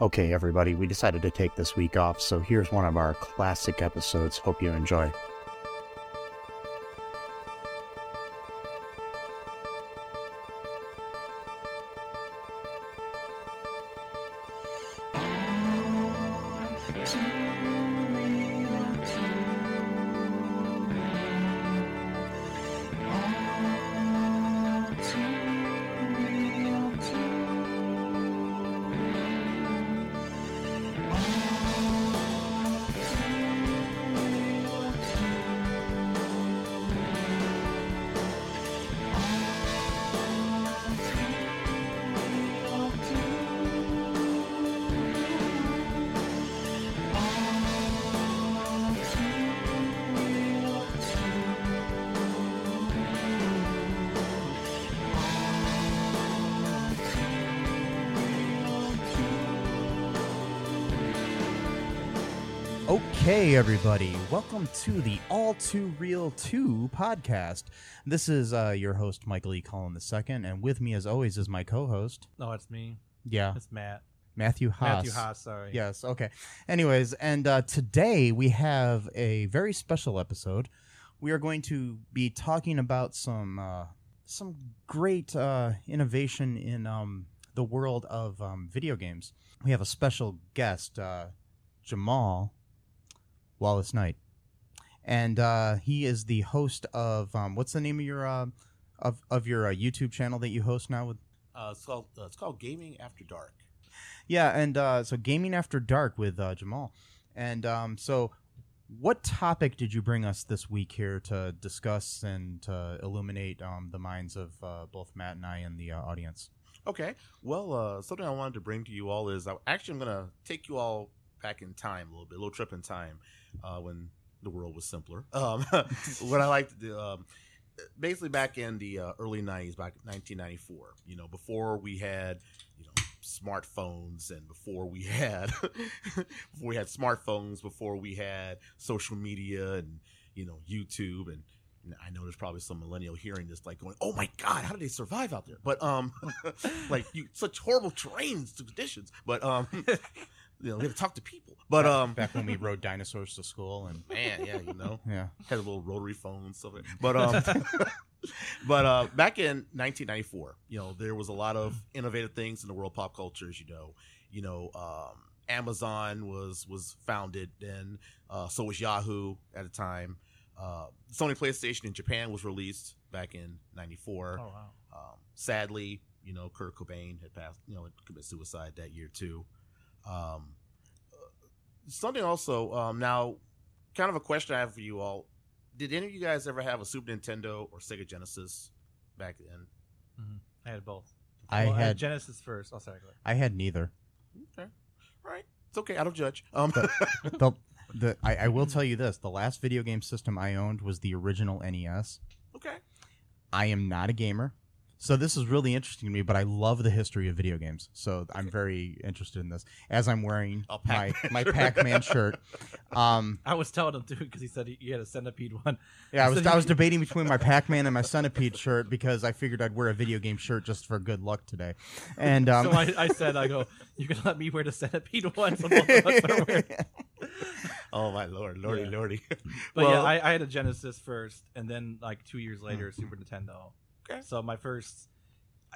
Okay, everybody, we decided to take this week off, so here's one of our classic episodes. Hope you enjoy. Okay, everybody, welcome to the All 2 Reel Too podcast. This is uh, your host, Michael E. Cullen II, and with me, as always, is my co host. No, it's me. Yeah, It's Matt. Matthew Haase. Matthew Haase, sorry. Yes, okay. Anyways, and uh, today we have a very special episode. We are going to be talking about some uh, some great uh, innovation in um, the world of um, video games. We have a special guest, uh, Jamal Wallace Knight, and uh, he is the host of um, what's the name of your uh, of of your uh, YouTube channel that you host now with Uh, it's called uh, it's called Gaming After Dark. Yeah, and uh, so gaming after dark with uh, Jamal, and um, so what topic did you bring us this week here to discuss and to illuminate um, the minds of uh, both Matt and I and the uh, audience? Okay. Well, uh, something I wanted to bring to you all is I, actually I'm gonna take you all back in time a little bit, a little trip in time uh, when the world was simpler. Um, what I like to do. Um, Basically, back in the uh, early '90s, back in 1994, you know, before we had, you know, smartphones, and before we had, before we had smartphones, before we had social media, and you know, YouTube, and and I know there's probably some millennial hearing this, like going, "Oh my God, how did they survive out there?" But um, like you, such horrible terrains conditions. But um, you know, they have to talk to people. But um, back when we rode dinosaurs to school, and man, yeah, you know, yeah, had a little rotary phone and stuff. Like but um, but uh, back in 1994, you know, there was a lot of innovative things in the world of pop culture, as you know. You know, um, Amazon was was founded, and uh, so was Yahoo at the time. Uh, Sony PlayStation in Japan was released back in '94. Oh, wow. Um, sadly, you know, Kurt Cobain had passed, you know, had committed suicide that year too. Um, something also, um, now, kind of a question I have for you all: Did any of you guys ever have a Super Nintendo or Sega Genesis back then? Mhm. I had both. I Well, had Genesis first. Oh, sorry. Go ahead. I had neither. Okay, all right, it's okay. I don't judge. Um, the the I, I will tell you this: the last video game system I owned was the original NES. okay, I am not a gamer. So this is really interesting to me, but I love the history of video games. So I'm very interested in this. As I'm wearing A my Pac-Man my shirt. Pac-Man shirt. Um, I was telling him too because he said he, he had a centipede one. yeah, I was I was debating between my Pac-Man and my Centipede shirt because I figured I'd wear a video game shirt just for good luck today. And um, so I, I said, I go, you can let me wear the centipede one. So both of us are wearing. oh my lord, lordy, Yeah. lordy. But yeah, Well- I, I had a Genesis first, and then like two years later, Super Nintendo. Okay. So my first,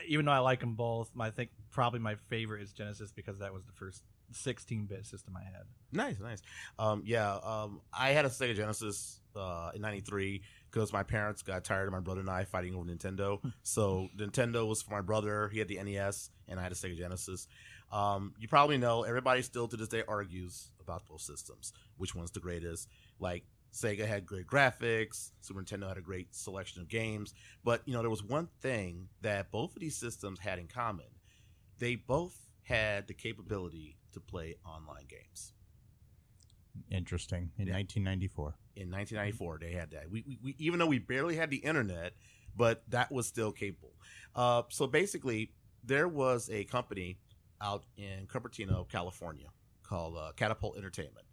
even though I like them both, my, I think probably my favorite is Genesis because that was the first 16-bit system I had. Nice, nice. Um, yeah, um, I had a Sega Genesis uh, in '93 because my parents got tired of my brother and I fighting over Nintendo. so Nintendo was for my brother. He had the NES, and I had a Sega Genesis. Um, you probably know everybody still to this day argues about those systems, which one's the greatest. Like Sega had great graphics, Super Nintendo had a great selection of games, but you know there was one thing that both of these systems had in common. They both had the capability to play online games. Interesting. In Yeah. 1994. In 1994, they had that. We, we, we even though we barely had the internet, but that was still capable. Uh, so basically, there was a company out in Cupertino, California, called uh, Catapult Entertainment,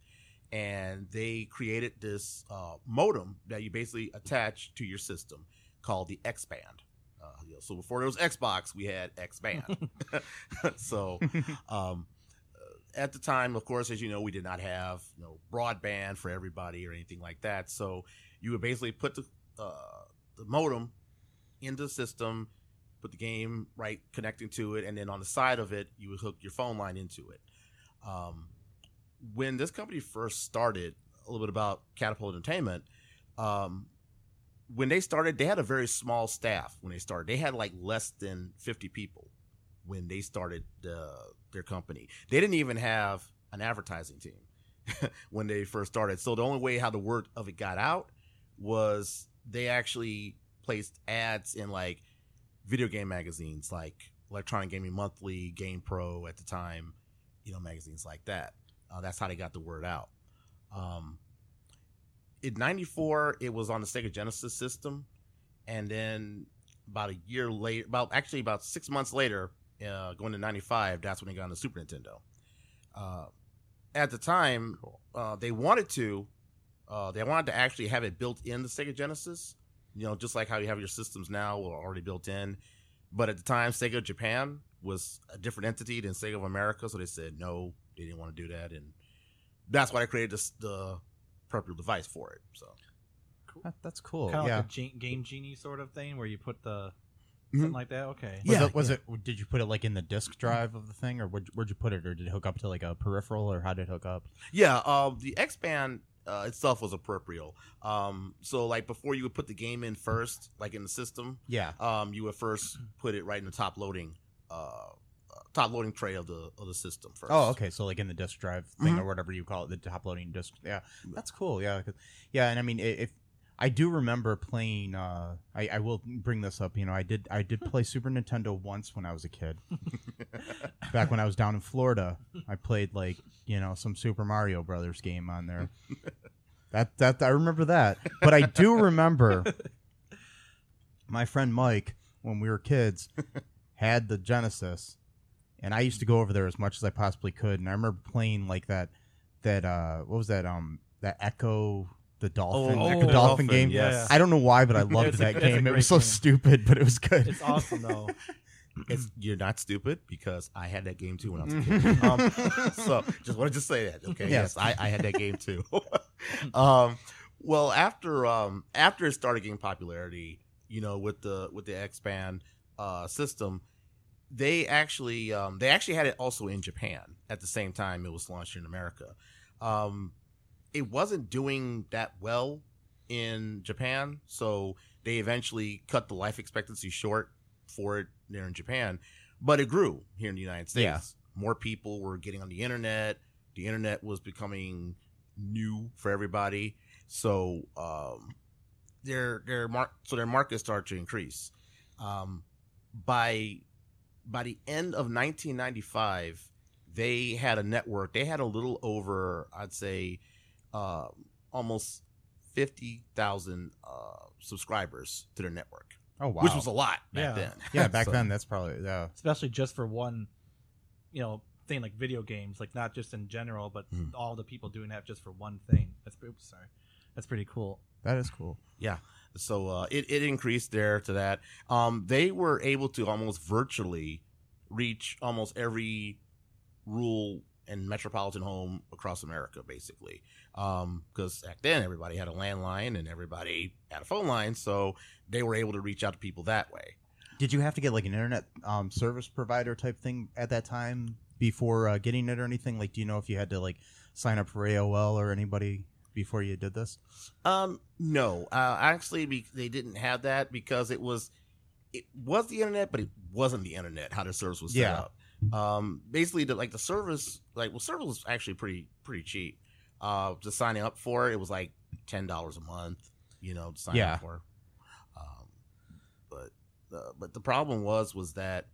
and they created this uh, modem that you basically attach to your system called the X Band. Uh, you know, so before there was Xbox, we had X Band. so um, uh, at the time, of course, as you know, we did not have you know broadband for everybody or anything like that. So you would basically put the uh, the modem into the system, put the game right connecting to it, and then on the side of it, you would hook your phone line into it. Um, when this company first started, a little bit about Catapult Entertainment. Um, when they started, they had a very small staff. When they started, they had like less than fifty people when they started the, their company. They didn't even have an advertising team when they first started. So the only way how the word of it got out was they actually placed ads in like video game magazines like Electronic Gaming Monthly, GamePro at the time, you know, magazines like that. Uh, that's how they got the word out. Um, in 94, it was on the Sega Genesis system. And then about a year later, about actually about six months later, uh, going to 95, that's when they got on the Super Nintendo. Uh, at the time, uh, they wanted to, uh, they wanted to actually have it built in the Sega Genesis, you know, just like how you have your systems now are already built in. But at the time, Sega Japan was a different entity than Sega of America, so they said no, they didn't want to do that, and that's why I created this, the appropriate device for it. So That- that's cool. kind of yeah. like a Ge- Game Genie sort of thing where you put the Mhm. something like that. Okay. Was, Yeah, it, was it? Did you put it like in the disk drive of the thing, or where'd, where'd you put it, or did it hook up to like a peripheral, or how did it hook up? Yeah, uh, the X Band uh, itself was a peripheral. Um, so like before you would put the game in first, like in the system, Yeah. um, you would first put it right in the top loading, uh, top loading tray of the of the system first. Oh, okay. So like in the disk drive thing, Mhm. or whatever you call it, the top loading disk. Yeah, that's cool. Yeah, yeah. And I mean, if I do remember playing, uh, I, I will bring this up. You know, I did I did play Super Nintendo once when I was a kid. Back when I was down in Florida, I played like you know some Super Mario Brothers game on there. That that I remember that, but I do remember my friend Mike when we were kids had the Genesis, and I used to go over there as much as I possibly could. And I remember playing like that that uh what was that um that Ecco the Dolphin Oh, Ecco Ecco Dolphin, Dolphin, game. yes. I don't know why, but I loved that a game. It was so game. stupid, but it was good. It's awesome though. It's, you're not stupid because I had that game too when I was a kid. um, so just wanted to say that. Okay. Yeah. Yes, I, I had that game too. um, well, after um, after it started getting popularity, you know, with the with the X Band uh, system, they actually um, they actually had it also in Japan at the same time it was launched in America. Um, it wasn't doing that well in Japan, so they eventually cut the life expectancy short for it there in Japan, but it grew here in the United States. Yeah. More people were getting on the internet. The internet was becoming new for everybody, so um, their their mar- so their market started to increase. Um, by by the end of 1995, they had a network. They had a little over, I'd say, uh, almost fifty thousand uh, subscribers to their network, oh wow. which was a lot back Yeah. then. yeah, back So- then that's probably yeah. Especially just for one, you know, thing like video games, like not just in general, but Mhm. all the people doing that just for one thing. That's oops, sorry. That's pretty cool. That is cool. So uh, it, it increased there to that. Um, they were able to almost virtually reach almost every rural and metropolitan home across America, basically. Because back then everybody had a landline and everybody had a phone line, so they were able to reach out to people that way. Did you have to get like an internet um, service provider type thing at that time before uh, getting it or anything? Like, do you know if you had to like sign up for AOL or anybody before you did this? Um, no, uh, actually, be, they didn't have that because it was it was the internet, but it wasn't the internet. How the service was set Yeah. up. Um, basically, the, like the service, like well, service was actually pretty pretty cheap. Uh, just signing up for it, it was like ten dollars a month. You know, to sign Yeah. up for. Um, but uh, but the problem was was that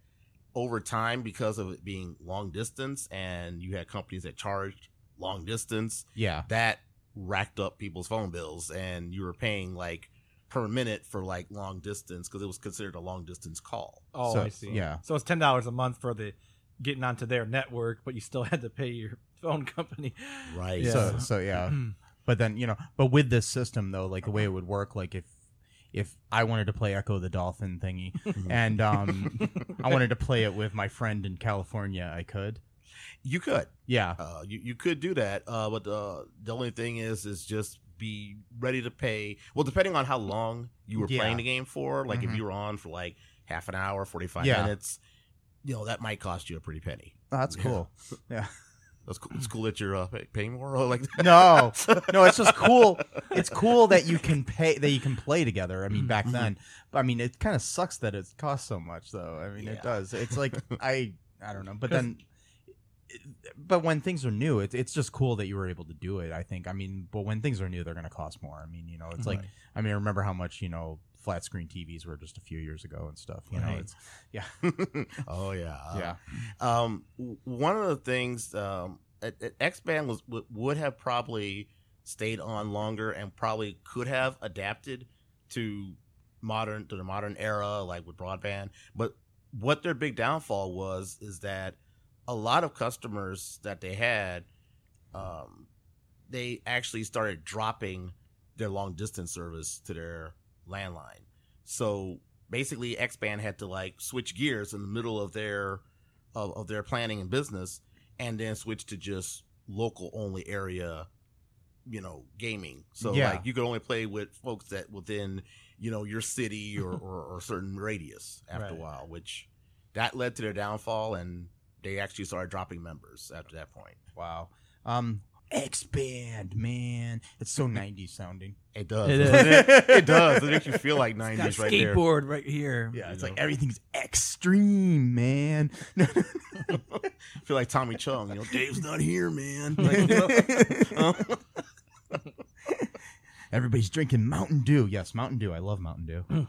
over time because of it being long distance and you had companies that charged long distance Yeah. that racked up people's phone bills and you were paying like per minute for like long distance because it was considered a long distance call Oh, So- I see. yeah. So it's ten dollars a month for the getting onto their network, but you still had to pay your phone company. right Yeah. So so yeah. but then you know, but with this system though, like the way it would work, like if if I wanted to play Ecco the Dolphin thingy, and um, I wanted to play it with my friend in California, I could. You could Yeah. uh, you, you could do that uh, but uh, the only thing is is just be ready to pay well depending on how long you were Yeah. playing the game for like Mhm. if you were on for like half an hour 45 Yeah. minutes you know that might cost you a pretty penny Oh, that's Yeah. cool. Yeah. that's cool it's cool that you're uh, paying more or like No, no, it's just cool. It's cool that you can pay that you can play together. I mean, back then, but I mean, it kind of sucks that it costs so much, though. I mean, Yeah. it does. It's like I, I don't know, but then, but when things are new, it's it's just cool that you were able to do it. I think. I mean, but when things are new, they're going to cost more. I mean, you know, it's like I mean, I remember how much you know flat screen TVs were just a few years ago and stuff. You know, it's yeah, oh yeah yeah, Um, one of the things um, at, at X-Band was would- would have probably stayed on longer and probably could have adapted to modern to the modern era, like with broadband. But what their big downfall was is that a lot of customers that they had, um, they actually started dropping their long distance service to their landline. So basically, X-Band had to like switch gears in the middle of their of, of their planning and business and then switch to just local only area you know gaming so Yeah. like you could only play with folks that within you know your city or, or, or certain radius after a while which that led to their downfall and they actually started dropping members after that point wow. Um, X band, man, it's so '90s sounding. it does It doesn't it? It does it makes you feel like Got 90s right there skateboard right here. Yeah, it's You like know? everything's extreme, man. I feel like tommy chong you know dave's not here man Like, you? Everybody's drinking Mountain Dew. Yes, Mountain Dew. I love Mountain Dew.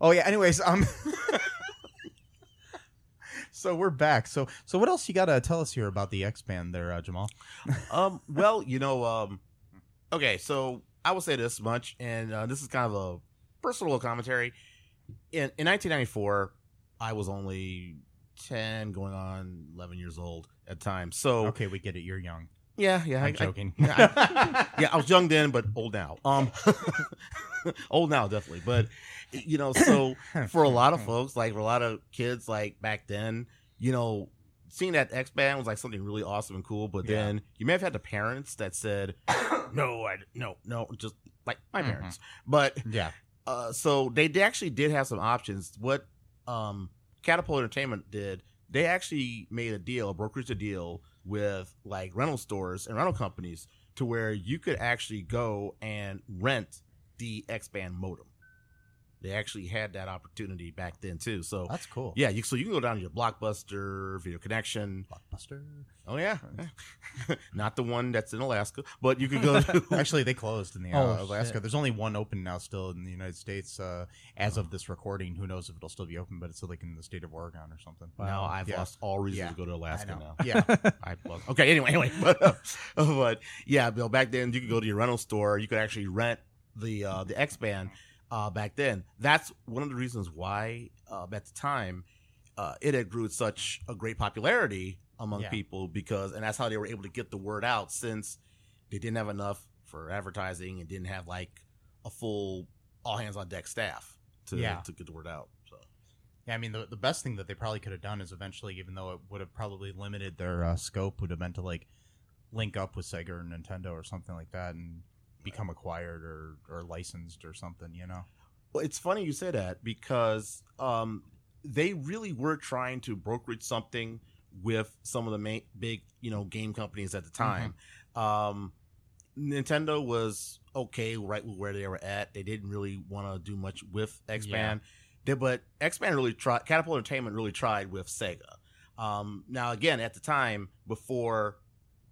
oh yeah. Anyways, um. So we're back. So so what else you gotta tell us here about the X band there, uh, Jamal? um well you know um okay so i will say this much and uh, this is kind of a personal commentary in, in 1994 i was only 10 going on 11 years old at the time so Okay, we get it. You're young. yeah yeah I'm I, joking. I- yeah i was young then but old now um old now definitely but you know so for a lot of folks, like for a lot of kids, like back then, you know, seeing that X band was like something really awesome and cool. But Yeah. then you may have had the parents that said, "No, I no no," just like my Mhm. parents. But yeah. uh, so they, they actually did have some options. What um, Catapult Entertainment did, they actually made a deal, a brokerage a deal with like rental stores and rental companies to where you could actually go and rent the X band modem. They actually had that opportunity back then too. So That's cool. yeah, you, so you can go down to your Blockbuster, Video Connection. Blockbuster. Oh yeah, not the one that's in Alaska, but you could go. to... Actually, they closed in the uh, Oh, Alaska. shit. There's only one open now, still in the United States. Uh, as of this recording, who knows if it'll still be open? But it's like in the state of Oregon or something. now I've Yeah. lost all reason Yeah. to go to Alaska I now. Yeah. I well, okay. Anyway, anyway, but, uh, but yeah, Bill. Back then, you could go to your rental store. You could actually rent the uh, the X band. Uh, back then, that's one of the reasons why uh, at the time uh, it had grew such a great popularity among Yeah. people because, and that's how they were able to get the word out since they didn't have enough for advertising and didn't have like a full all hands on deck staff to Yeah. to get the word out. So Yeah, I mean, the, the best thing that they probably could have done is eventually, even though it would have probably limited their uh, scope, would have been to like link up with Sega or Nintendo or something like that and become acquired or, or licensed or something, you know? Well, it's funny you say that because um, they really were trying to brokerage something with some of the main big, you know, game companies at the time. Um, Nintendo was okay right where they were at. They didn't really want to do much with X Band, They- but X Band really tried. Catapult Entertainment really tried with Sega. Um, now, again, at the time before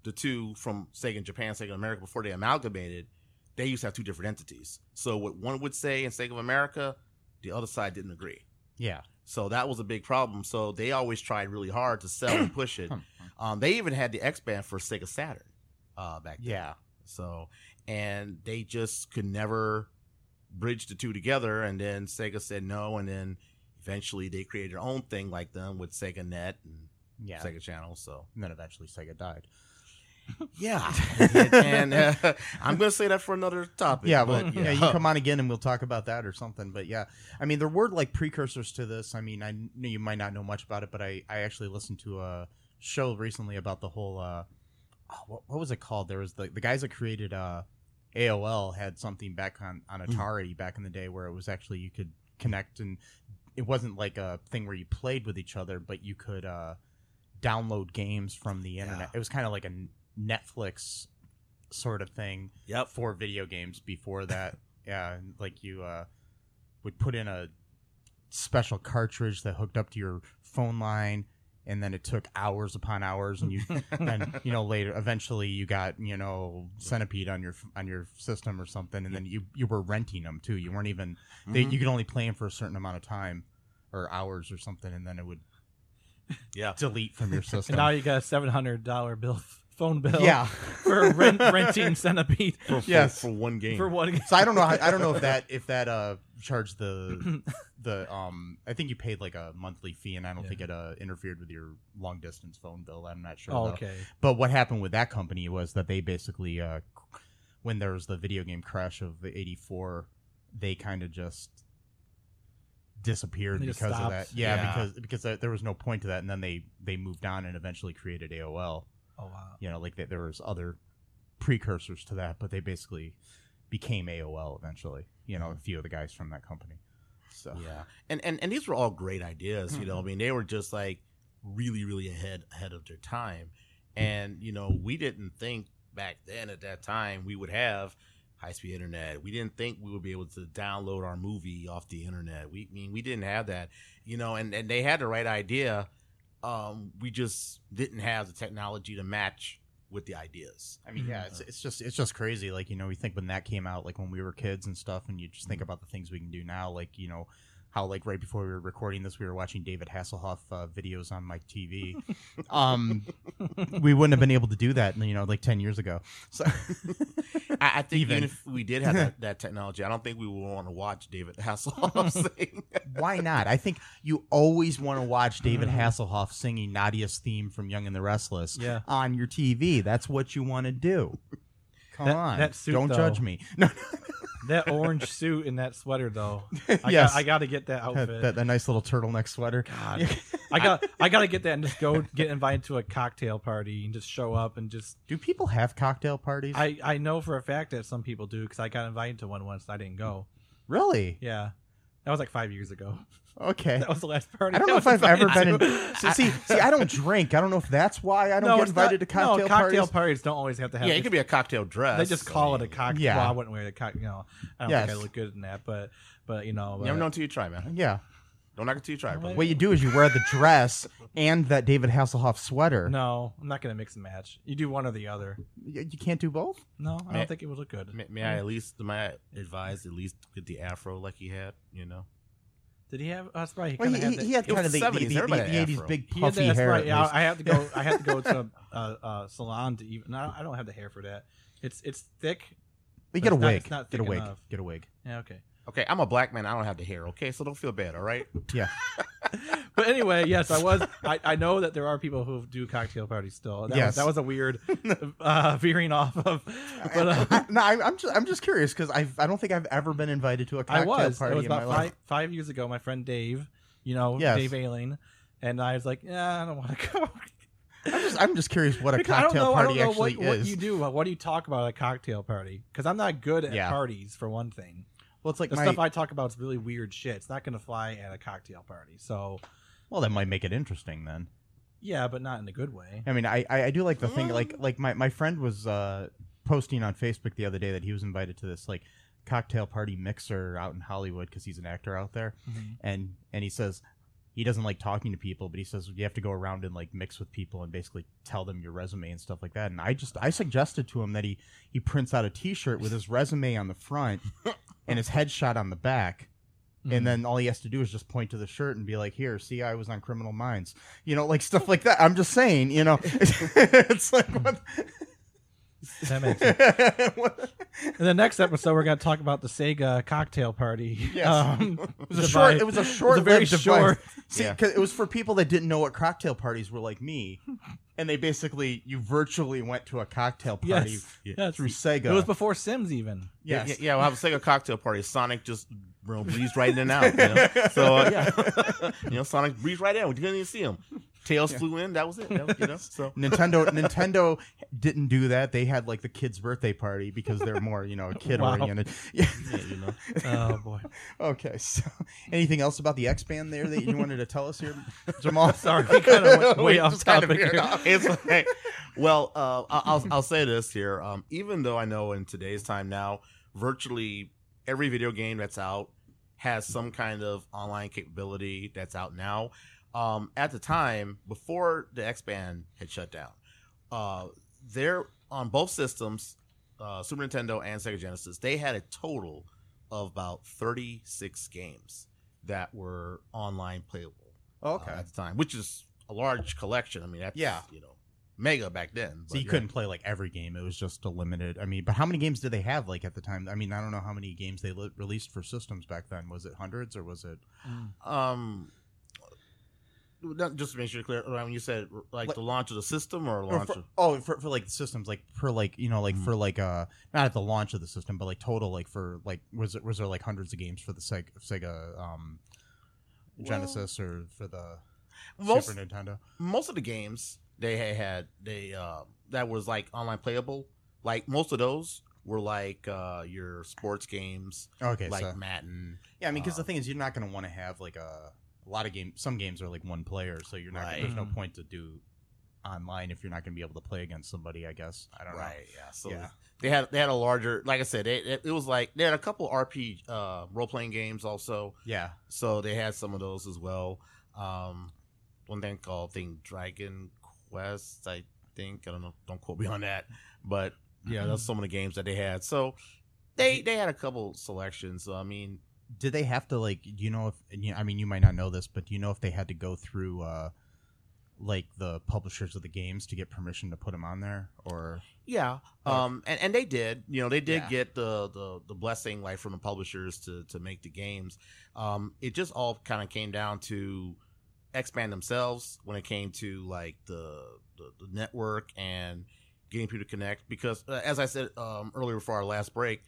the two from Sega in Japan, Sega in America, before they amalgamated, they used to have two different entities. So what one would say in Sega of America, the other side didn't agree. Yeah. So that was a big problem. So they always tried really hard to sell and push it. Um, they even had the X Band for Sega Saturn uh, back then. Yeah. So, and they just could never bridge the two together. And then Sega said no. And then eventually they created their own thing like them with Sega Net and Yeah. Sega Channel. So, And then eventually Sega died. Yeah. and uh, I'm going to say that for another topic. Yeah, well, but yeah, you come on again and we'll talk about that or something. But yeah, I mean, there were like precursors to this. I mean, I know you might not know much about it, but I, I actually listened to a show recently about the whole, uh, oh, what, what was it called? There was the, the guys that created uh, AOL had something back on, on Atari back in the day where it was actually you could connect and it wasn't like a thing where you played with each other, but you could uh, download games from the internet. It was kind of like a Netflix sort of thing Yep. for video games before that. yeah, like you uh, would put in a special cartridge that hooked up to your phone line, and then it took hours upon hours, and you and you know later eventually you got you know Centipede on your on your system or something, and then you you were renting them too. You weren't even they, Mhm. you could only play them for a certain amount of time or hours or something, and then it would Yeah. delete from your system. And now you got a seven hundred dollar bill, phone bill. yeah. for rent, renting Centipede For, for, Yes. for one game. for one. So I don't know. How, I don't know if that if that uh charged the the um. I think you paid like a monthly fee, and I don't Yeah. think it uh interfered with your long distance phone bill. I'm not sure. Oh, though. okay. But what happened with that company was that they basically uh when there was the video game crash of the '84, they kind of just disappeared They just because of that. Yeah, Yeah. because because there- there was no point to that, and then they they moved on and eventually created AOL Oh wow. you know like that there was other precursors to that but they basically became aol eventually you know a mm. few of the guys from that company so Yeah, and and and these were all great ideas. You know, I mm-hmm. mean, they were just like really, really ahead ahead of their time. Mm-hmm. And you know, we didn't think back then at that time we would have high speed internet. We didn't think we would be able to download our movie off the internet. We I mean we didn't have that. You know, and and they had the right idea. Um, we just didn't have the technology to match with the ideas. i mean yeah it's, it's just it's just crazy. Like you know we think when that came out like when we were kids and stuff and you just think about the things we can do now like you know how like right before we were recording this we were watching david hasselhoff uh, videos on my tv um we wouldn't have been able to do that you know like 10 years ago. So I, I think even. Even. if we did have that, that technology, I don't think we would want to watch David Hasselhoff sing. Why not? I think you always want to watch David mm-hmm. Hasselhoff singing Nadia's theme from Young and the Restless Yeah. on your TV. That's what you want to do. Come That- on. that suit, Don't though. judge me. No, That orange suit and that sweater, though. I Yes. got, I got to get that that, outfit. that, that nice little turtleneck sweater. God, I got, I got to get that and just go get invited to a cocktail party and just show up and just. Do people have cocktail parties? I, I know for a fact that some people do because I got invited to one once and I didn't go. really? Yeah, that was like five years ago. Okay. That was the last party. I don't know was if I've ever been to. in. So, see, see, I don't drink. I don't know if that's why I don't no, get invited not, to cocktail no, cocktail parties. parties don't always have to have. yeah, it could be a cocktail dress. They just call I it a cocktail. Yeah. Well, I wouldn't wear the cocktail. You know, I don't Yes. think I look good in that, but but you know, You never but- know until you try, man. yeah. Don't knock it till you try, brother. What you do is you wear the dress and that David Hasselhoff sweater. No, I'm not gonna mix and match. You do one or the other. Y- You can't do both? No, I May- don't think it would look good. May, may I at least, may I advise at least get the afro like he had, you know? Did he have? Oh, that's right. He Well, he, had he had kind of the, the the, 70s. the, Everybody the 80s afro. big puffy that's hair. right. Yeah. I have to go. I have to go to a, a salon to even. No, I don't have the hair for that. It's it's thick. You get a wig. not Get a wig. enough. Get a wig. Yeah, okay. Okay, I'm a black man. I don't have the hair, okay? So don't feel bad, all right? Yeah. But anyway, yes, I was. I, I know that there are people who do cocktail parties still. That Yes. was, that was a weird uh, veering off of. But uh, I, no, I, I'm just I'm just curious because I I don't think I've ever been invited to a I cocktail was. party It was in my life. five five years ago. My friend Dave, you know, Yes. Dave Ailing, and I was like, yeah, I don't want to go. I'm just I'm just curious what a Because cocktail party don't know actually what, what is. you do. What do you talk about at a cocktail party? Because I'm not good at Yeah. parties, for one thing. Well, it's like The my stuff I talk about is really weird shit. It's not going to fly at a cocktail party. So, well that might make it interesting then. yeah, but not in a good way. I mean, I, I, I do like the thing like like my, my friend was uh, posting on Facebook the other day that he was invited to this like cocktail party mixer out in Hollywood because he's an actor out there, Mhm. and and he says he doesn't like talking to people, but he says you have to go around and like mix with people and basically tell them your resume and stuff like that. And I just I suggested to him that he he prints out a T-shirt with his resume on the front and his headshot on the back. Mhm. and then all he has to do is just point to the shirt and be like, "Here, see, I was on Criminal Minds," you know, like stuff like that. I'm just saying, you know, it's like what. That makes sense. In the next episode, we're going to talk about the Sega cocktail party. Yes. Um, It was a short. It was a short. very short. See, Yeah. 'cause it was for people that didn't know what cocktail parties were like me, and they basically you virtually went to a cocktail party Yes. Yeah. Yes. through Sega. It was before Sims even. yes. Yeah, yeah, we'll have a Sega cocktail party. Sonic just you know, breezed right in and out. You know? So uh, yeah, you know, Sonic breezed right in. We didn't even see him. Tails flew in. That was it. That was- you know, so Nintendo Nintendo didn't do that. They had like the kid's birthday party because they're more you know kid Wow. oriented. Yeah. yeah, you know. Oh boy. Okay. So, anything else about the X band there that you wanted to tell us here, Jamal? Sorry, we kind of went way off just kind of topic here. off. it's like, well, uh, I'll I'll say this here. Um, even though I know in today's time now, virtually every video game that's out has some kind of online capability that's out now. Um, at the time, before the X Band had shut down, uh, there on both systems, uh, Super Nintendo and Sega Genesis, they had a total of about 36 games that were online playable uh, Okay. at the time, which is a large collection. I mean, that's Yeah. you know, mega back then. So you yeah. couldn't play like every game; it was just a limited. I mean, but how many games did they have like at the time? I mean, I don't know how many games they li- released for systems back then. Was it hundreds or was it? Um, not- just to make sure you're clear, when you said like Like- the launch of the system or or launch for, of, oh, for, for like systems, like for like you know, like Mm. for like uh, not at the launch of the system, but like total, like for like was it was there like hundreds of games for the Sega, Sega um, Genesis or for the most Super Nintendo? most of the games they had, had they uh that was like online playable. Like most of those were like uh your sports games, Okay, like so Madden. yeah, I mean, because the uh, thing is, you're not going to want to have like a a lot of games. Some games are like one player, so you're not. Right. There's no point to do online if you're not going to be able to play against somebody. I guess I don't know. Right. Yeah. So Yeah. they had they had a larger, like I said, it, it, it was like they had a couple RP uh, role playing games also. Yeah. So they had some of those as well. Um, one thing called thing Dragon Quest, I think. I don't know. Don't quote me on that. But yeah, that's some of the games that they had. So they they had a couple selections. So I mean, Did they have to like? Do you know if? you- I mean, you might not know this, but do you know if they had to go through uh, like the publishers of the games to get permission to put them on there, or yeah. Um, and, and they did. You know, they did Yeah. get the, the the blessing like from the publishers to to make the games. Um, it just all kind of came down to X Band themselves when it came to like the the, the network and getting people to connect because uh, as I said um, earlier before our last break,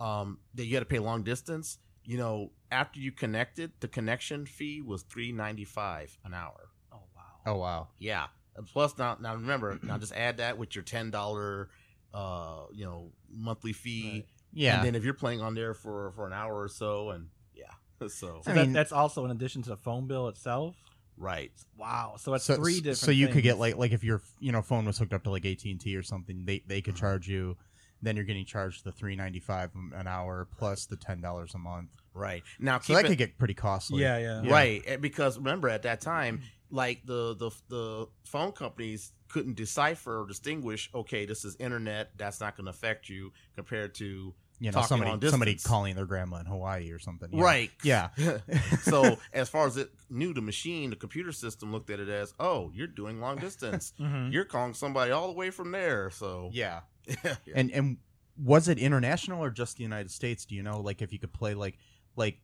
um, that you had to pay long distance. You know, after you connected, the connection fee was three ninety five an hour. Oh wow. oh wow, Yeah. And Plus now now remember now just add that with your ten dollar uh you know monthly fee. Right. yeah, And then if you're playing on there for for an hour or so and yeah. So So I that, mean- that's also in addition to the phone bill itself. right. Wow. So it's so, three different. So you could get like like if your you know phone was hooked up to like AT and T or something, they they could Mhm. charge you. Then you're getting charged the three ninety five an hour plus the ten dollars a month. Right. Now So that it, could get pretty costly. Yeah, yeah. Yeah. right eh, because remember at that time like the the the phone companies couldn't decipher or distinguish okay this is internet that's not going to affect you compared to you know somebody somebody calling their grandma in Hawaii or something. yeah. right Yeah. so as far as it knew the machine the computer system looked at it as oh you're doing long distance Mhm. you're calling somebody all the way from there so Yeah. yeah. And and was it international or just the United States? Do you know like if you could play like like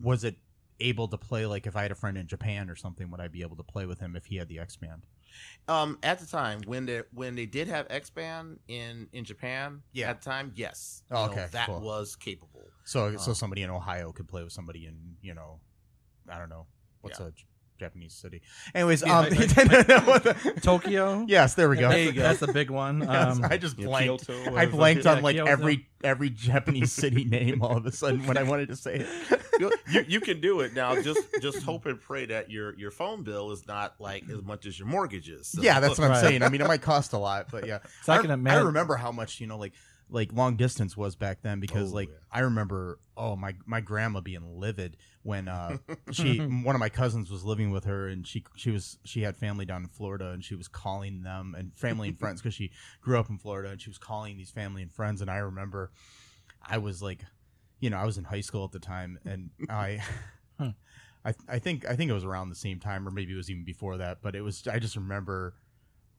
was it able to play like if I had a friend in Japan or something would I be able to play with him if he had the X band? um at the time when they when they did have x-band in in japan Yeah. at the time yes Oh, You know, okay, that cool. was capable So so Uh, somebody in Ohio could play with somebody in, you know, I don't know. What's a J- Japanese city? Anyways, Yeah, um like- what Tokyo. Yes, there we go. That's, There you go. that's the big one. Yes, Um, I just blanked. Kyoto, I or blanked Yeah, on like Kyoto. every every Japanese city name all of a sudden when I wanted to say it. you, you, you can do it now just just hope and pray that your your phone bill is not like as much as your mortgage is So- Yeah, that's what I'm Right. saying. I mean, it might cost a lot, but yeah. so I I, can I imagine. remember how much you know, like like long distance was back then because Oh, like yeah. I remember oh my my grandma being livid when uh she one of my cousins was living with her and she she was she had family down in Florida and she was calling them and family and friends because she grew up in Florida and she was calling these family and friends and I remember I was like you know, I was in high school at the time, and I. I, I think I think it was around the same time, or maybe it was even before that. But it was I just remember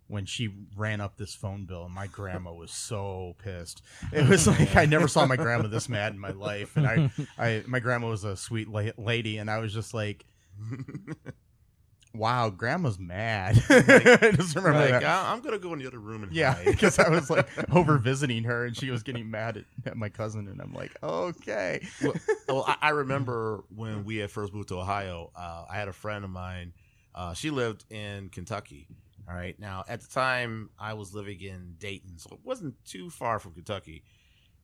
when she ran up this phone bill, and my grandma was so pissed. It was like I never saw my grandma this mad in my life, and I, I my grandma was a sweet la- lady, and I was just like, wow, grandma's mad. I just remember like, that. I, I'm gonna go in the other room and Yeah, because I was like over visiting her, and she was getting mad at, at my cousin, and I'm like, okay, well, well, I, I remember when we had first moved to Ohio. Uh, I had a friend of mine. Uh, she lived in Kentucky. All right. Now, at the time, I was living in Dayton, so it wasn't too far from Kentucky.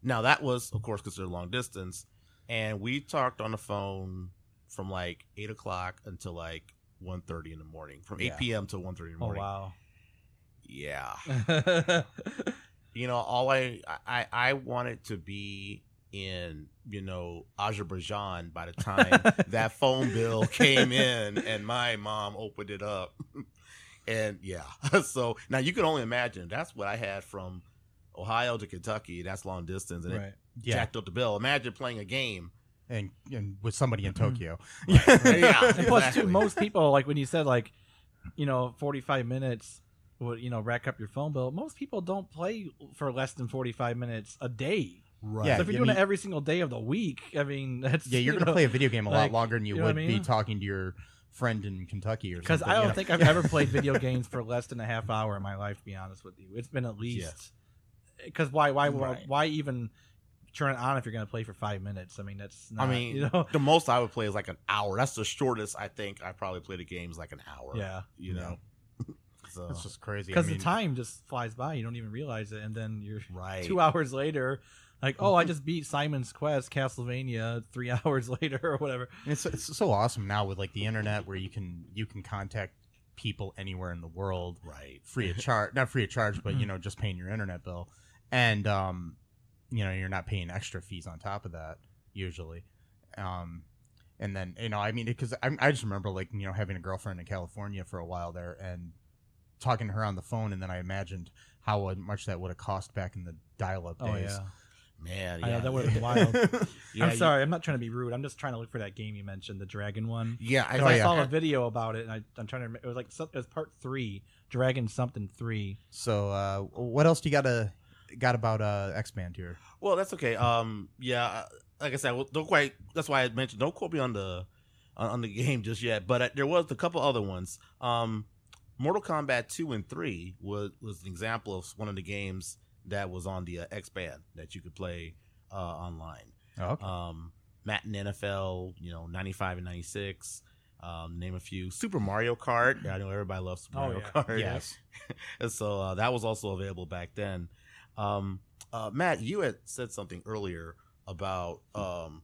Now, that was, of course, considered long distance, and we talked on the phone from like eight o'clock until like 1.30 in the morning, from eight Yeah. p.m. to 1.30 in the Oh morning. wow. Yeah. you know all I, I i wanted to be in you know azerbaijan by the time that phone bill came in and my mom opened it up and yeah so now you can only imagine that's what i had from ohio to kentucky that's long distance and it yeah, jacked up the bill. Imagine playing a game. And, and with somebody in mm-hmm. Tokyo, yeah And plus, too, most people like when you said like, you know, forty-five minutes would you know rack up your phone bill. Most people don't play for less than forty-five minutes a day. right. Yeah, so if you're I doing mean- it every single day of the week, I mean, that's yeah, you're you gonna know, play a video game a lot like, longer than you, you know would I be talking to your friend in Kentucky or something. Because I don't know? think I've ever played video games for less than a half hour in my life. To be honest with you, it's been at least. Yes. Because why? Why? Why, Right. why even turn it on if you're going to play for five minutes? I mean, that's. Not, i mean you know. the most i would play is like an hour that's the shortest i think i probably played a game is like an hour Yeah. you know so That's just crazy. I Because mean, the time just flies by, you don't even realize it, and then you're right two hours later, like, oh, I just beat Simon's Quest, Castlevania, three hours later or whatever. It's, it's so awesome now with like the internet where you can you can contact people anywhere in the world. Right. Free of charge not free of charge but you know just paying your internet bill. And um you know you're not paying extra fees on top of that usually. Um and then you know i mean because I, I just remember like you know having a girlfriend in california for a while there and talking to her on the phone and then i imagined how much that would have cost back in the dial-up Oh days. yeah, Man, I yeah, know, that would've been wild. Yeah, I'm you- sorry, I'm not trying to be rude. I'm just trying to look for that game you mentioned, the Dragon one. Yeah, I, 'Cause I yeah. saw a video about it, and I, I'm trying to. remember- It was like it was part three, Dragon something three. so uh what else do you got to got about uh x-band here Well, that's okay. Um, yeah, uh, like I said, well, don't quite. That's why I mentioned don't quote me on the on, on the game just yet. But uh, there was a couple other ones. Um, Mortal Kombat two and three was was an example of one of the games that was on the uh, X band that you could play uh, online. oh, okay. Um, Madden NFL, you know, ninety five and ninety six. Um, name a few. Super Mario Kart. I know everybody loves Super Oh, Mario yeah. Kart. yes And so uh, that was also available back then. Um, uh, Matt, you had said something earlier about um,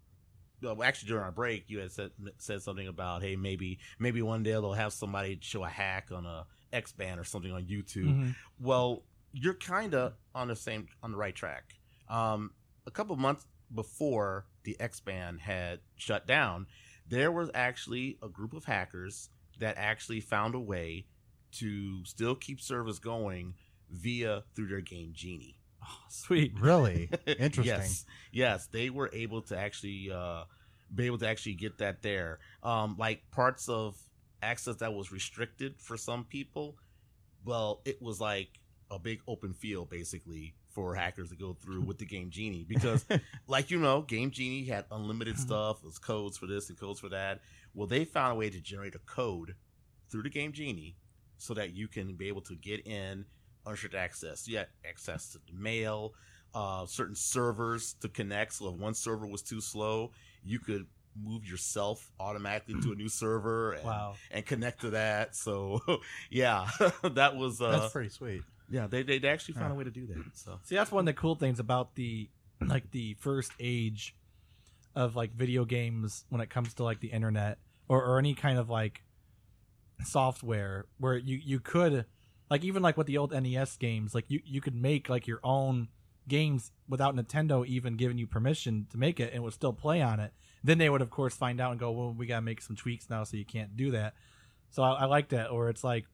well, actually during our break, you had said said something about hey maybe maybe one day they'll have somebody show a hack on a X band or something on YouTube. Mhm. Well, you're kind of on the same on the right track. Um, a couple months before the X band had shut down, there was actually a group of hackers that actually found a way to still keep service going via through their game Genie. Oh, sweet. really interesting yes, yes, they were able to actually uh, be able to actually get that there. Um, like parts of access that was restricted for some people. Well, it was like a big open field basically for hackers to go through with the game Genie because, like you know, Game Genie had unlimited Mhm. stuff. There's codes for this and codes for that. Well, they found a way to generate a code through the game Genie so that you can be able to get in unrestricted access. You had access to the mail, uh, certain servers to connect. So if one server was too slow, you could move yourself automatically to a new server and, Wow. and connect to that. So yeah, that was uh, that's pretty sweet yeah. They they actually found a way to do that. So See, that's one of the cool things about the like the first age of like video games when it comes to like the internet or, or any kind of like software where you you could like even like with the old NES games like you you could make like your own games without Nintendo even giving you permission to make it and would still play on it. Then they would of course find out and go, well, we gotta make some tweaks now so you can't do that. So I, I like that, or it's like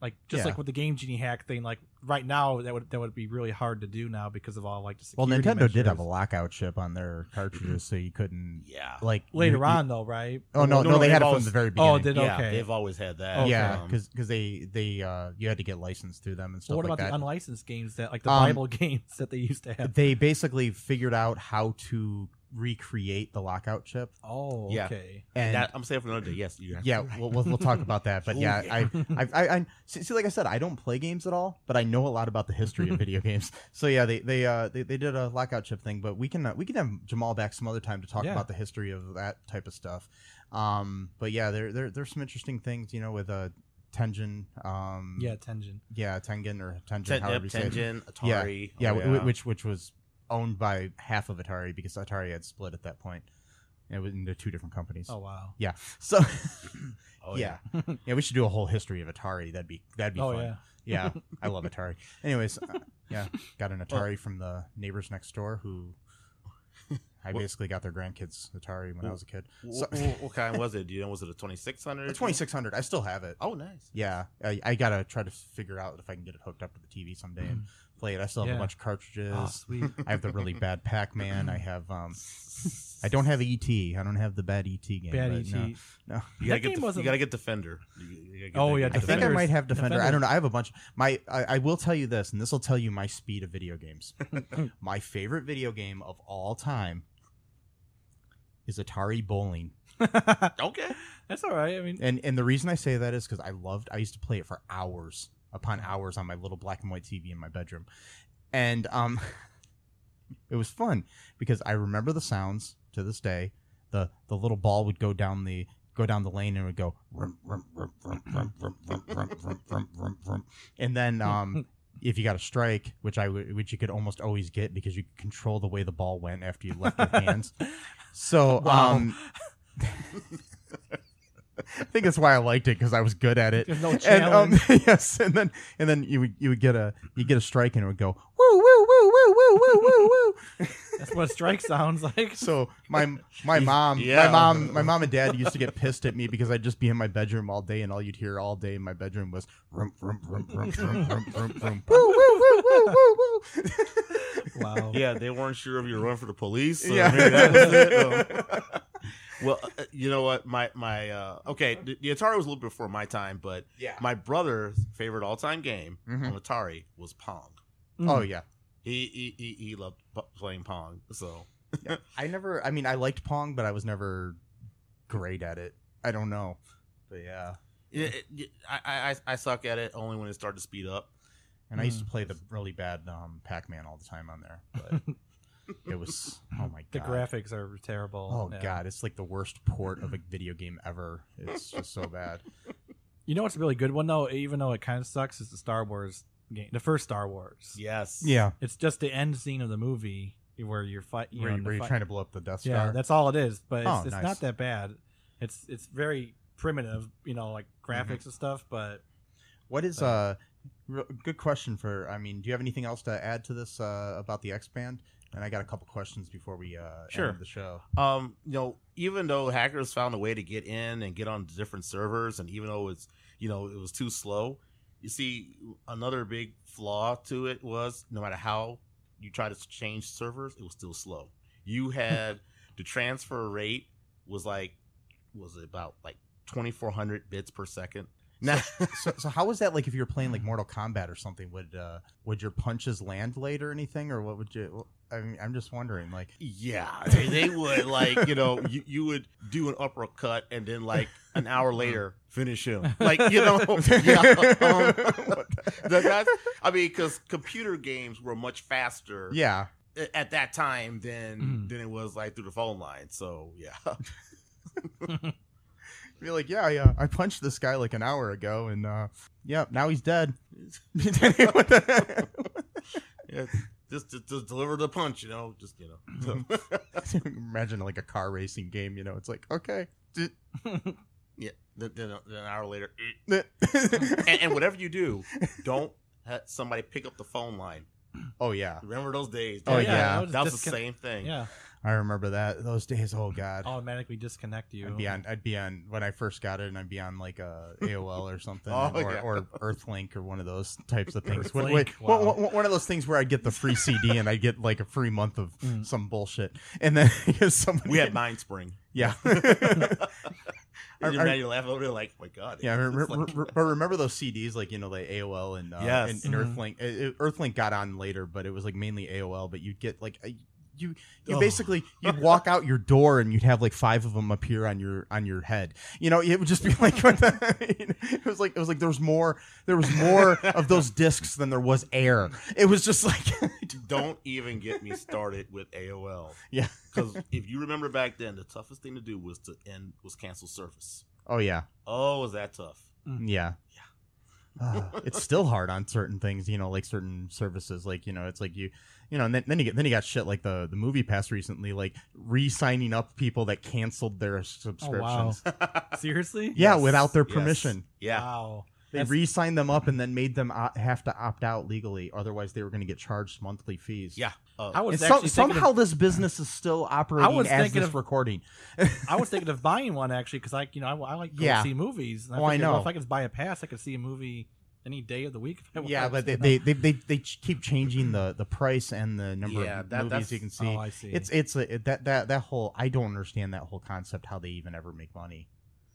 Like just Yeah. like with the Game Genie hack thing, like right now that would that would be really hard to do now because of all like the Well, security Nintendo did have a measures. lockout chip on their cartridges, so you couldn't Yeah. like later you- you- on though, right? Oh no, No, no, no, they they've had it from always- the very beginning. Oh, did yeah, okay. they've always had that. Okay. Yeah, Um, because they they uh you had to get licensed through them and stuff what like about that. the unlicensed games that like the Um, Bible games that they used to have? they basically figured out how to recreate the lockout chip, Oh, Yeah. okay. and that, I'm saying for another day. Yes, you yeah, we'll, we'll we'll talk about that. But yeah. I, I I I see, see, like I said, I don't play games at all, but I know a lot about the history of video games. So yeah, they they uh they, they did a lockout chip thing, but we can uh, we can have Jamal back some other time to talk Yeah. about the history of that type of stuff. Um, but yeah, there there there's some interesting things, you know, with uh Tengen, um, Yeah, Tengen. yeah, Tengen or Tengen, Ten, however yep, you say it. Tengen, Atari. yeah, oh, w- which which was owned by half of Atari because Atari had split at that point. It was into two different companies. Oh wow. Yeah. So Oh, yeah. yeah, we should do a whole history of Atari. That'd be that'd be Oh fun. yeah. Yeah, I love Atari. Anyways, uh, yeah, got an Atari from the neighbors next door who I Well- basically got their grandkids Atari when I was a kid. So, Wh- wh- what kind was it? Do you know? Was it a 2600? the 2600, I still have it. Oh, nice. Yeah, I, I gotta try to figure out if I can get it hooked up to the TV someday and play it. I still have Yeah. a bunch of cartridges. Oh sweet. I have the really bad Pac-Man. I have um, I don't have ET. I don't have the bad ET game. Bad ET. No, no. You That gotta get game the, wasn't- you gotta get Defender. You- you gotta get Oh, yeah, game. I think I might have Defender. I don't know. I have a bunch. My I, I will tell you this, and this will tell you my speed of video games. my favorite video game of all time is Atari Bowling, Okay. That's all right. I mean, and and the reason I say that is because I loved. I used to play it for hours upon hours on my little black and white TV in my bedroom. And um, it was fun because I remember the sounds to this day. The the little ball would go down the go down the lane and would go and then um, if you got a strike, which I which you could almost always get because you could control the way the ball went after you left your hands. So um I think that's why I liked it because I was good at it. There's no And um, challenge. yes, and then and then you would you would get a you get a strike and it would go woo woo woo woo woo woo woo woo. that's what a strike sounds like. So my my mom Yeah. my mom my mom and dad used to get pissed at me because I'd just be in my bedroom all day and all you'd hear all day in my bedroom was rum rum rum rum rum rum rum rum woo woo woo woo woo woo. Wow. Yeah, they weren't sure if you were running for the police. So Yeah. maybe that was it. well, uh, you know what? My my uh, okay, the, the Atari was a little bit before my time, but Yeah. my brother's favorite all time game Mhm. on Atari was Pong. Oh yeah. He he he, he loved p- playing Pong. So I never I mean I liked Pong but I was never great at it. I don't know. But yeah. it, it, I, I I suck at it only when it started to speed up. And I used to play the really bad um, Pac-Man all the time on there, but it was oh my god. The graphics are terrible. Oh Yeah. god, it's like the worst port of a video game ever. It's just so bad. You know what's a really good one though, even though it kind of sucks, is the Star Wars game, the first Star Wars. Yes. Yeah, It's just the end scene of the movie where you're fighting. where, You you- know, where the you're fight- trying to blow up the Death Star. Yeah, that's all it is. But it's, Oh, it's nice. not that bad. It's it's very primitive, you know, like graphics and stuff. But what is uh, good question for? I mean, do you have anything else to add to this uh, about the X Band? And I got a couple questions before we uh, Sure. end the show. um, you know, even though hackers found a way to get in and get on different servers, and even though it's, you know, it was too slow, you see, another big flaw to it was no matter how you try to change servers, it was still slow. You had the transfer rate was like, was it about like 2400 bits per second? Now, So, so how was that like if you were playing like Mortal Kombat or something? Would uh, would your punches land late or anything, or what would you? I mean, I'm just wondering. Like, Yeah, they, they would like you know you, you would do an uppercut and then like an hour later finish him like you know yeah um, that, that's, I mean because computer games were much faster yeah, at that time than Mhm. than it was like through the phone line so yeah be like, yeah, yeah, I punched this guy like an hour ago, and uh, yeah, now he's dead. What the- yeah just to, to deliver the punch you know just you know so. Imagine like a car racing game, you know? It's like, okay. yeah then, then, then an hour later and, and whatever you do don't let somebody pick up the phone line oh yeah. remember those days Oh, That- yeah. I was that was the same thing Yeah, I remember that those days. Oh God. automatically disconnect you. I'd be on. I'd be on when I first got it, and I'd be on like a AOL or something, Oh, or, yeah. or EarthLink or one of those types of things. What- Earthlink, wait, wow. one- one- one of those things where I get the free CD and I get like a free month of Mm. some bullshit, and then because somebody We had MindSpring. yeah. And I- you're ready to laugh over there like, oh my god. Yeah, re- it's re- like- re- but remember those CDs, like you know, the AOL and uh, Yes. and, and Mhm. EarthLink. It- it- EarthLink got on later, but it was like mainly AOL. But you'd get like a, you, you Oh. basically you'd walk out your door and you'd have like five of them appear on your on your head. You know, it would just be like what the- it was like it was like there was more there was more of those discs than there was air. It was just like Don't even get me started with AOL. yeah, Because if you remember back then, the toughest thing to do was to end was cancel service. oh yeah, Oh, was that tough? yeah. Uh, it's still hard on certain things, you know, like certain services. Like you know, it's like you, you know, and then, then you get then you got shit like the the MoviePass recently, like re-signing up people that canceled their subscriptions. Oh, wow. Seriously? Yeah, Yes, without their yes. permission. Yeah. Wow. They That's- re-signed them up and then made them o- have to opt out legally, otherwise they were going to get charged monthly fees. Yeah. Uh, I was And some, actually somehow of, this business is still operating was as thinking this of- recording. I was thinking of buying one actually because I, you know, I, I like to Yeah. see movies. And Oh, I figured, well, know. if I could buy a pass, I could see a movie any day of the week. If I yeah, but they, they, they, they, they keep changing the, the price and the number Yeah, of that- movies that's- you can see. Oh, I see. It's it's a, that that that whole I don't understand that whole concept how they even ever make money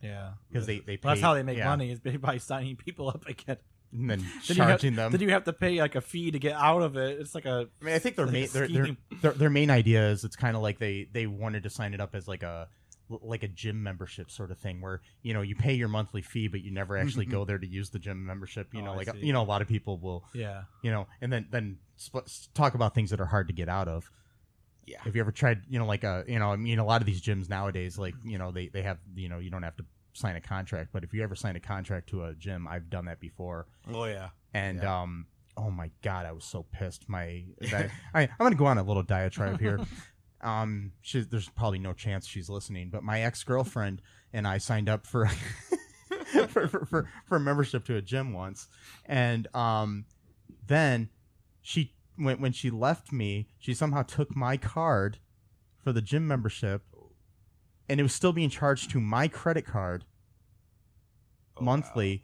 yeah. because they they pay, Well, that's how they make yeah, money is by- by signing people up again. and then Then you have- charging them. Then you have to pay like a fee to get out of it. It's like a I mean, I think their like a main their, their, scheme. their their main idea is it's kind of like they they wanted to sign it up as like a like a gym membership sort of thing where you know you pay your monthly fee but you never actually go there to use the gym membership you Oh, know I like see. you know a lot of people will yeah. you know and then then sp- talk about things that are hard to get out of yeah. Have you ever tried, you know, like a, you know, I mean, a lot of these gyms nowadays, like, you know, they, they have, you know, you don't have to sign a contract, but if you ever sign a contract to a gym, I've done that before. Oh yeah. And, Yeah. um, oh my God, I was so pissed. My, that, I, I'm to go on a little diatribe here. Um, she, there's probably no chance she's listening, but my ex girlfriend and I signed up for, for, for, for, for a membership to a gym once. And, um, then she when when she left me, she somehow took my card for the gym membership, and it was still being charged to my credit card Oh, monthly.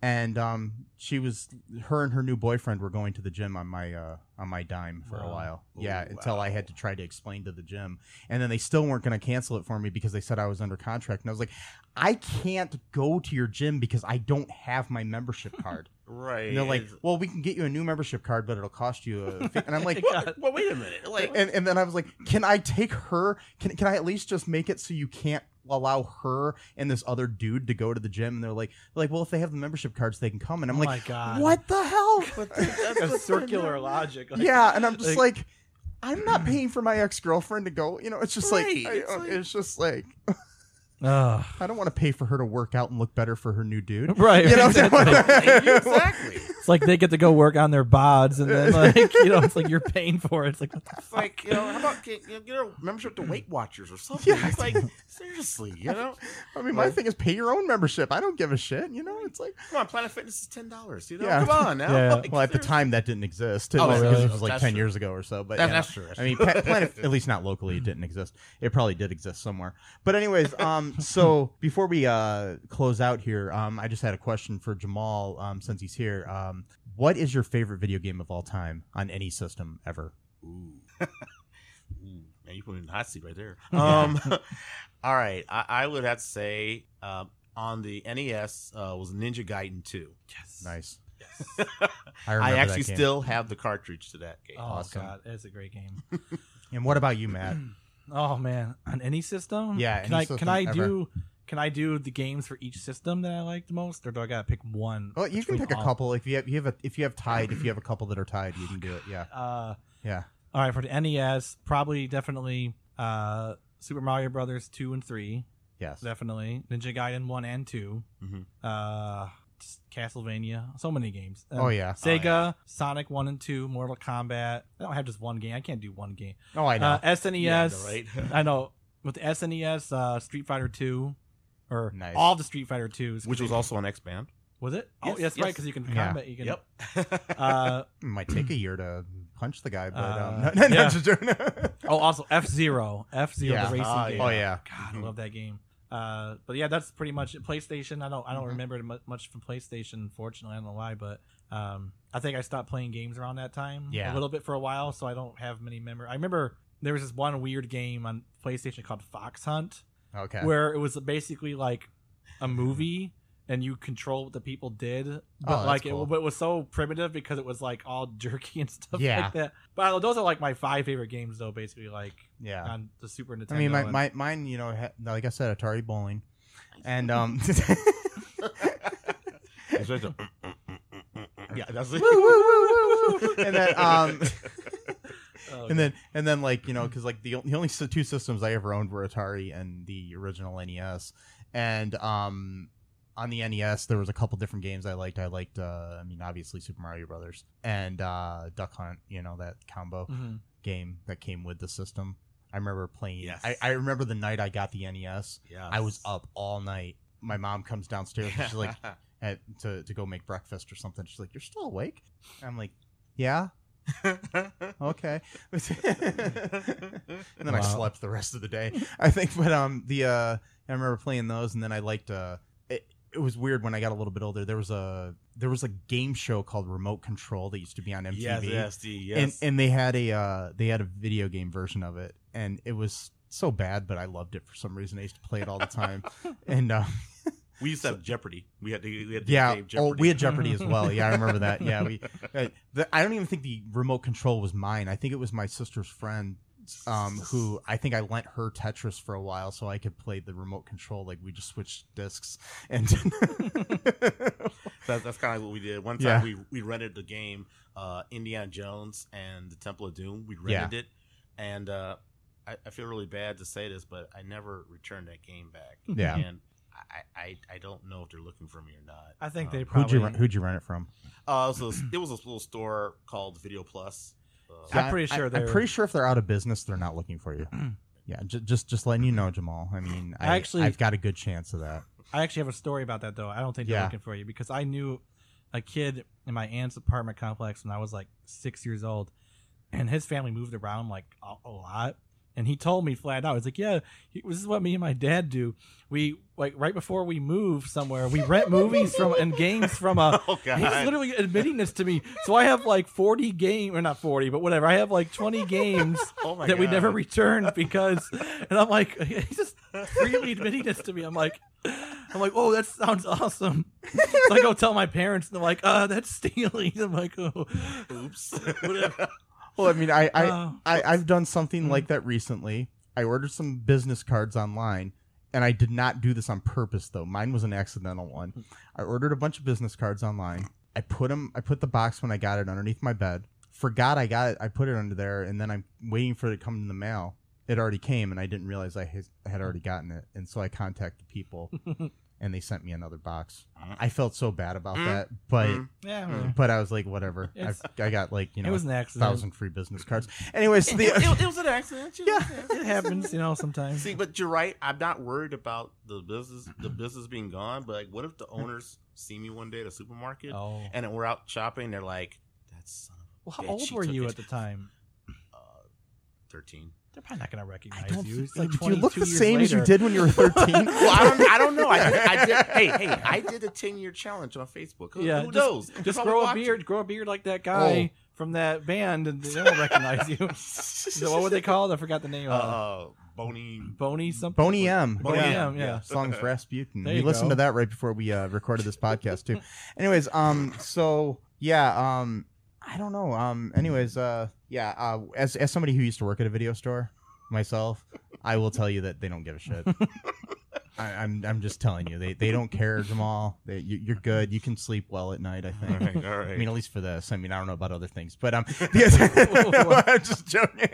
And um, she was her and her new boyfriend were going to the gym on my uh, on my dime for a while. Oh, yeah, until I had to try to explain to the gym, and then they still weren't going to cancel it for me because they said I was under contract. And I was like, I can't go to your gym because I don't have my membership card. Right. And they're like, well, we can get you a new membership card, but it'll cost you a fee. And I'm like, God. well, wait a minute. Like, and, and then I was like, can I take her? Can, can I at least just make it so you can't allow her and this other dude to go to the gym? And they're like, they're like, well, if they have the membership cards, they can come. And I'm oh like, my god. what the hell? that's a circular logic. Like, yeah, and I'm just like- like, I'm not paying for my ex girlfriend to go. You know, it's just like, Right, I- it's it's, just like, Ugh. I don't want to pay for her to work out and look better for her new dude. right. You know, exactly. exactly. It's like they get to go work on their bods, and then like you know, it's like you're paying for it. It's like what the It's like, you know, how about get, you know, get a membership to Weight Watchers or something? Yeah. It's like, seriously, you know? I mean, my Like- thing is pay your own membership. I don't give a shit. You know, it's like, Come on, Planet Fitness is $10, you know? Yeah. Come on now. Yeah. Like, well, at the seriously. time that didn't exist. It Oh, was, really? because it was like That's 10 true. years ago or so. But That- yeah. that's true. I mean, Pa- Planet, at least not locally, it didn't exist. It probably did exist somewhere. But anyways, um, so before we uh close out here, um, I just had a question for Jamal, um, since he's here. Um, what is your favorite video game of all time on any system ever? Ooh. Ooh. Man, you put me in the hot seat right there. Um, all right. I, I would have to say um, on the NES uh, was Ninja Gaiden 2. yes, Nice. I, I actually still have the cartridge to that game. Oh Awesome. god, it's a great game. And what about you, Matt? Oh man, on any system? Yeah, Can any I system can I ever. do can I do the games for each system that I like the most, or do I gotta pick one? Well, you can pick a couple if you have you have a if you have tied if you have a couple that are tied you can do it. Yeah, Uh, yeah. all right, for the NES, probably definitely uh, Super Mario Brothers two and three, Yes. definitely Ninja Gaiden one and 2 Mhm. uh, Castlevania, so many games. Um, Oh, yeah. Sega, Sonic one and two, Mortal Kombat. I don't have just one game. I can't do one game. Oh, I know. Uh, SNES, Yeah, I know, right? I know with the SNES, uh, Street Fighter two, or Nice. all the Street Fighter twos, Which was also on X Band. was it? Yes, oh, that's yes. right, because you can Yeah. combat. You can. Yep. Uh, might take a year to punch the guy, but Uh, um, no, no, no, yeah. just. Oh, also F Zero, F Zero, Yeah. the racing Ah, game. oh yeah, God, I love that game. Uh, but yeah, that's pretty much it. PlayStation. I don't, I don't Mhm. remember much from PlayStation. Unfortunately, I don't know why, but um, I think I stopped playing games around that time. Yeah. a little bit for a while, so I don't have many memory. I remember there was this one weird game on PlayStation called Fox Hunt, okay. where it was basically like a movie and you control what the people did but that's like cool. it, it was so primitive because it was like all jerky and stuff Yeah. like that but I those are like my five favorite games though basically like yeah. on the super nintendo I mean, my, my mine, you know, ha- like I said, Atari bowling, and um, It's just a- yeah, that's it. and then um, oh, and then and then like you know because like the, the only two systems i ever owned were atari and the original nes and um on the nes there was a couple different games i liked. I liked uh i mean obviously super mario brothers and uh duck hunt you know that combo Mhm. game that came with the system. I remember playing Yes. I, I remember the night i got the nes yeah, i was up all night. My mom comes downstairs and she's like at, to, to go make breakfast or something. She's like you're still awake? I'm like yeah. Okay. And then i slept the rest of the day i think. But um the uh i remember playing those and then i liked uh it, was weird when i got a little bit older. There was a there was a game show called remote control that used to be on mtv yes, yes, the- yes. and and they had a uh they had a video game version of it. And it was so bad but i loved it for some reason. I used to play it all the time. And uh we used to have Jeopardy. We had the, we had the yeah oh we had jeopardy as well. Yeah i remember that. Yeah we uh, the, i don't even think the remote control was mine. I think it was my sister's friend um who i think i lent her tetris for a while so i could play the remote control like we just switched discs and That's, that's kind of what we did. One time Yeah. we, we rented the game uh, Indiana Jones and the Temple of Doom. We Yeah. rented it, and uh, I, I feel really bad to say this, but I never returned that game back. Yeah. and I, I, I don't know if they're looking for me or not. I think they Um, who'd probably you rent, who'd you rent it from Uh, so it was a little store called Video Plus. Uh, I'm pretty sure I'm they're- pretty sure if they're out of business, they're not looking for you. yeah, j- just just letting you know, Jamal. I mean, I, Actually- I've got a good chance of that. I actually have a story about that though. I don't think they're Yeah. looking for you because I knew a kid in my aunt's apartment complex when I was like six years old, and his family moved around like a, a lot. And he told me flat out, he's like, "Yeah, he- this is what me and my dad do. We like right before we move somewhere, we rent movies from and games from a." oh He's literally admitting this to me. So I have like forty game or not forty, but whatever. I have like twenty games Oh that we never returned because, and I'm like, he's just freely admitting this to me. I'm like, I'm like, oh, that sounds awesome. So I go tell my parents, and they're like, uh, that's stealing. I'm like, oh, Oops. whatever. Well, I mean, I, I, Oh. I I've done something Mm. like that recently. I ordered some business cards online, and I did not do this on purpose though. Mine was an accidental one. I ordered a bunch of business cards online. I put them. I put the box when I got it underneath my bed. Forgot I got it. I put it under there, and then I'm waiting for it to come in the mail. It already came, and I didn't realize I I had already gotten it. And so I contacted people, and they sent me another box. I felt so bad about Mm. that, but Mm. Yeah, Mm. well, but I was like, whatever. I, It's- I got like you know it was an accident. thousand free business cards. Anyways, it, the it- it was an accident. Yeah. It happens, you know, sometimes. See, but you're right. I'm not worried about the business, the business being gone. But like, what if the owners see me one day at a supermarket oh, and we're out shopping? They're like, "That's son well, how bitch, old he were took you it." at the time? uh, thirteen." They're probably not gonna recognize I don't. you. It's like do you look the years same as you did when you were thirteen? Well, I don't. I don't know. I did. I did hey, hey! I did a ten year challenge on Facebook. Who, Yeah, who just- knows? They're Just grow a watching. beard, grow a beard like that guy from that band, and they won't recognize you. so what would they call it? I forgot the name. of Uh, Boney. Boney something. Boney M. Boney yeah. M. Yeah. Songs Rasputin. There we listened go. to that right before we uh, recorded this podcast too. Anyways, um, so yeah, um, I don't know. Um, anyways, uh, yeah, uh, as as somebody who used to work at a video store myself, I will tell you that they don't give a shit. I, I'm I'm just telling you, they they don't care, Jamal. They, you, you're good. You can sleep well at night. I think. right. All right. I mean, at least for this. I mean, I don't know about other things, but um, I'm just joking.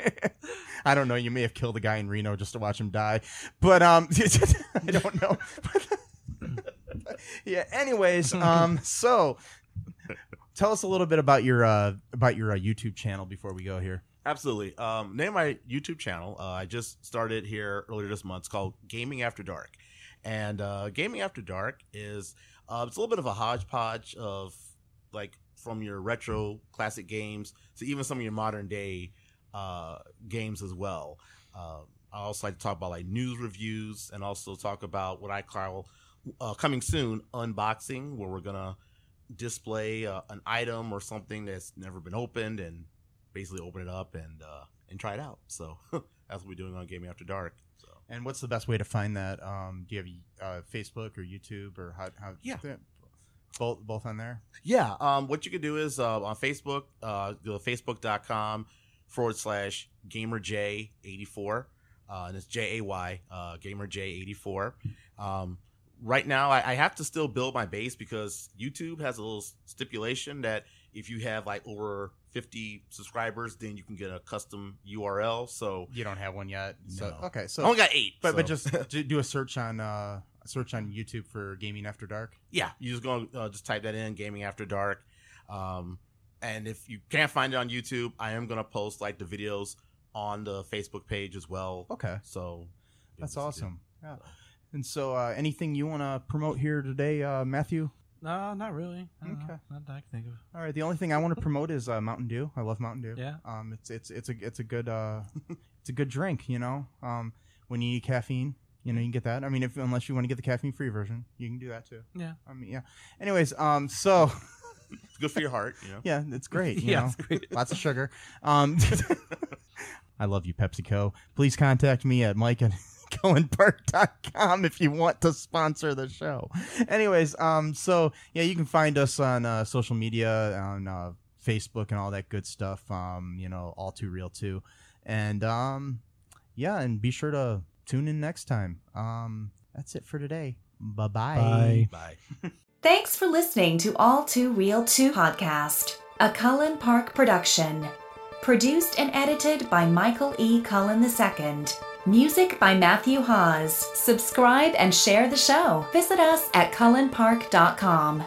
I don't know. You may have killed a guy in Reno just to watch him die, but um, I don't know. yeah. Anyways, um, so tell us a little bit about your uh about your uh, YouTube channel before we go here. Absolutely. Um, name my YouTube channel. Uh, I just started here earlier this month. It's called Gaming After Dark, and uh, Gaming After Dark is uh, it's a little bit of a hodgepodge of like from your retro classic games to even some of your modern day uh, games as well. Uh, I also like to talk about like news reviews and also talk about what I call uh, coming soon unboxing, where we're gonna display uh, an item or something that's never been opened and basically open it up and uh, and try it out. So that's what we're doing on Gaming After Dark. So And what's the best way to find that? Um, do you have uh, Facebook or YouTube or how? how Yeah. both both on there. Yeah, um, what you can do is uh, on Facebook, uh, go to facebook.com forward slash gamerjay84. Uh, and it's J A Y, uh, gamerjay84. Um, right now, I, I have to still build my base because YouTube has a little stipulation that if you have like over 50 subscribers, then you can get a custom URL. So You don't have one yet. So No. okay, so I so only got eight. but but just do- a search on uh search on YouTube for Gaming After Dark. yeah, you just go uh, just type that in, gaming after dark. Um, and if you can't find it on YouTube, I am gonna post like the videos on the Facebook page as well. Okay, So that's awesome. Yeah. And so, uh, anything you want to promote here today, uh, Matthew? No, not really. I don't know. Okay. Not that I can think of. All right. The only thing I want to promote is uh, Mountain Dew. I love Mountain Dew. Yeah. Um, it's it's it's a it's a good uh, it's a good drink. You know, um, when you need caffeine, you know, you can get that. I mean, if unless you want to get the caffeine free version, you can do that too. Yeah. I mean, yeah. Anyways, um, so it's good for your heart, you know. yeah, it's great. You Yeah, know, it's great. lots of sugar. Um, I love you, PepsiCo. Please contact me at Mike at cullenpark.com if you want to sponsor the show. Anyways, um, so yeah, you can find us on uh, social media on uh, Facebook and all that good stuff. Um, you know, All 2 Reel Too, and um, yeah, and be sure to tune in next time. Um, that's it for today. Bye-bye. Bye. Bye. Thanks for listening to All 2 Reel Too podcast, a Cullen Park production. Produced and edited by Michael E. Cullen II. Music by Matthew Haase. Subscribe and share the show. Visit us at cullenpark.com.